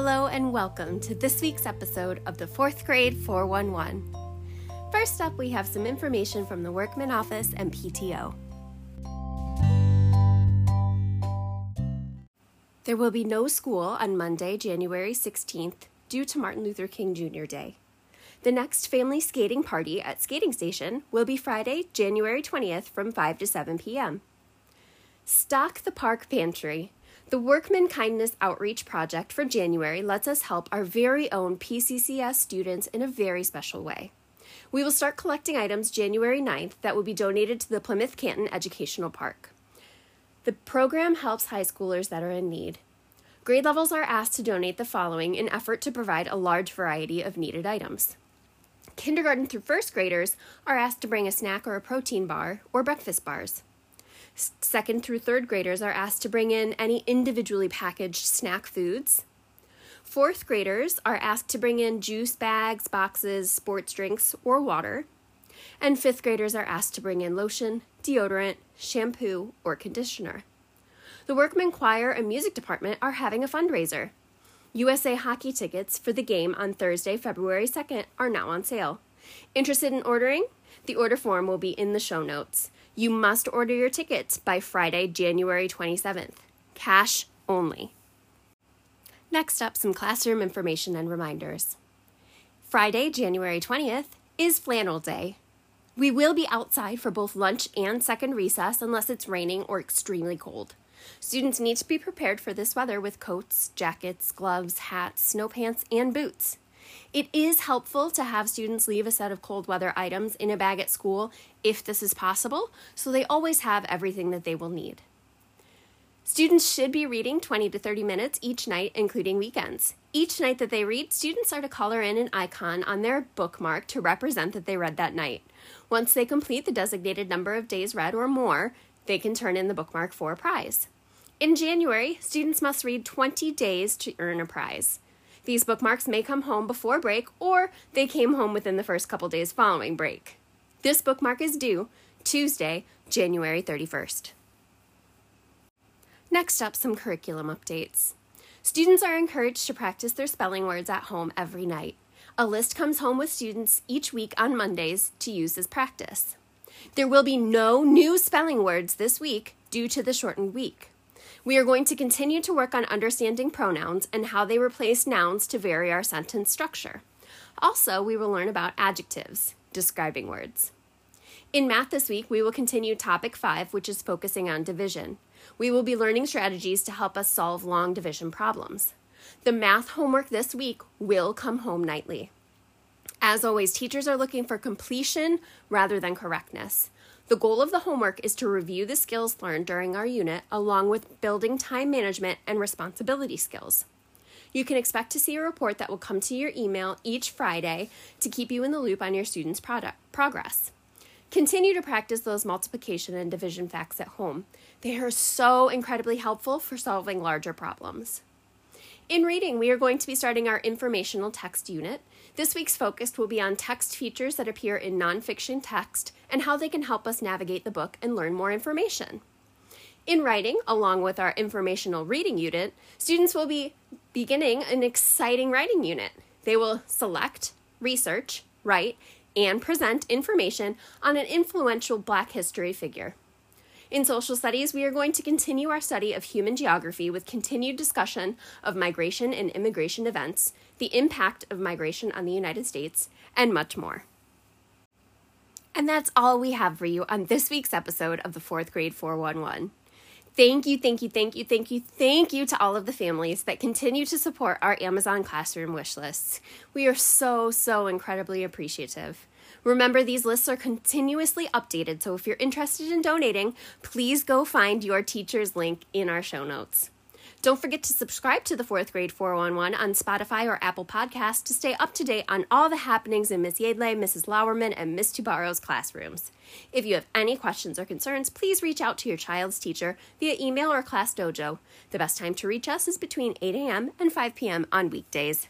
Hello and welcome to this week's episode of the 4th grade 411. First up, we have some information from the Workman office and PTO. There will be no school on Monday, January 16th, due to Martin Luther King Jr. Day. The next family skating party at Skating Station will be Friday, January 20th from 5 to 7 p.m. Stock the Park Pantry. The Workman Kindness Outreach Project for January lets us help our very own PCCS students in a very special way. We will start collecting items January 9th that will be donated to the Plymouth Canton Educational Park. The program helps high schoolers that are in need. Grade levels are asked to donate the following in effort to provide a large variety of needed items. Kindergarten through first graders are asked to bring a snack or a protein bar or breakfast bars. Second through third graders are asked to bring in any individually packaged snack foods. Fourth graders are asked to bring in juice bags, boxes, sports drinks, or water. And fifth graders are asked to bring in lotion, deodorant, shampoo, or conditioner. The Workman Choir and Music Department are having a fundraiser. USA hockey tickets for the game on Thursday, February 2nd are now on sale. Interested in ordering? The order form will be in the show notes. You must order your tickets by Friday, January 27th. Cash only. Next up, some classroom information and reminders. Friday, January 20th, is Flannel Day. We will be outside for both lunch and second recess unless it's raining or extremely cold. Students need to be prepared for this weather with coats, jackets, gloves, hats, snow pants, and boots. It is helpful to have students leave a set of cold weather items in a bag at school if this is possible, so they always have everything that they will need. Students should be reading 20 to 30 minutes each night, including weekends. Each night that they read, students are to color in an icon on their bookmark to represent that they read that night. Once they complete the designated number of days read or more, they can turn in the bookmark for a prize. In January, students must read 20 days to earn a prize. These bookmarks may come home before break or they came home within the first couple days following break. This bookmark is due Tuesday, January 31st. Next up, some curriculum updates. Students are encouraged to practice their spelling words at home every night. A list comes home with students each week on Mondays to use as practice. There will be no new spelling words this week due to the shortened week. We are going to continue to work on understanding pronouns and how they replace nouns to vary our sentence structure. Also, we will learn about adjectives, describing words. In math this week, we will continue topic 5, which is focusing on division. We will be learning strategies to help us solve long division problems. The math homework this week will come home nightly. As always, teachers are looking for completion rather than correctness. The goal of the homework is to review the skills learned during our unit, along with building time management and responsibility skills. You can expect to see a report that will come to your email each Friday to keep you in the loop on your students' product, progress. Continue to practice those multiplication and division facts at home. They are so incredibly helpful for solving larger problems. In reading, we are going to be starting our informational text unit. This week's focus will be on text features that appear in nonfiction text and how they can help us navigate the book and learn more information. In writing, along with our informational reading unit, students will be beginning an exciting writing unit. They will select, research, write, and present information on an influential Black history figure. In social studies, we are going to continue our study of human geography with continued discussion of migration and immigration events, the impact of migration on the United States, and much more. And that's all we have for you on this week's episode of the Fourth Grade 411. Thank you, thank you, thank you, thank you, thank you to all of the families that continue to support our Amazon Classroom wish lists. We are so, so incredibly appreciative. Remember, these lists are continuously updated, so if you're interested in donating, please go find your teacher's link in our show notes. Don't forget to subscribe to the fourth grade 411 on Spotify or Apple Podcasts to stay up to date on all the happenings in Miss Jedele, Mrs. Lauerman, and Miss Tubaro's classrooms. If you have any questions or concerns, please reach out to your child's teacher via email or class dojo. The best time to reach us is between 8 a.m. and 5 p.m. on weekdays.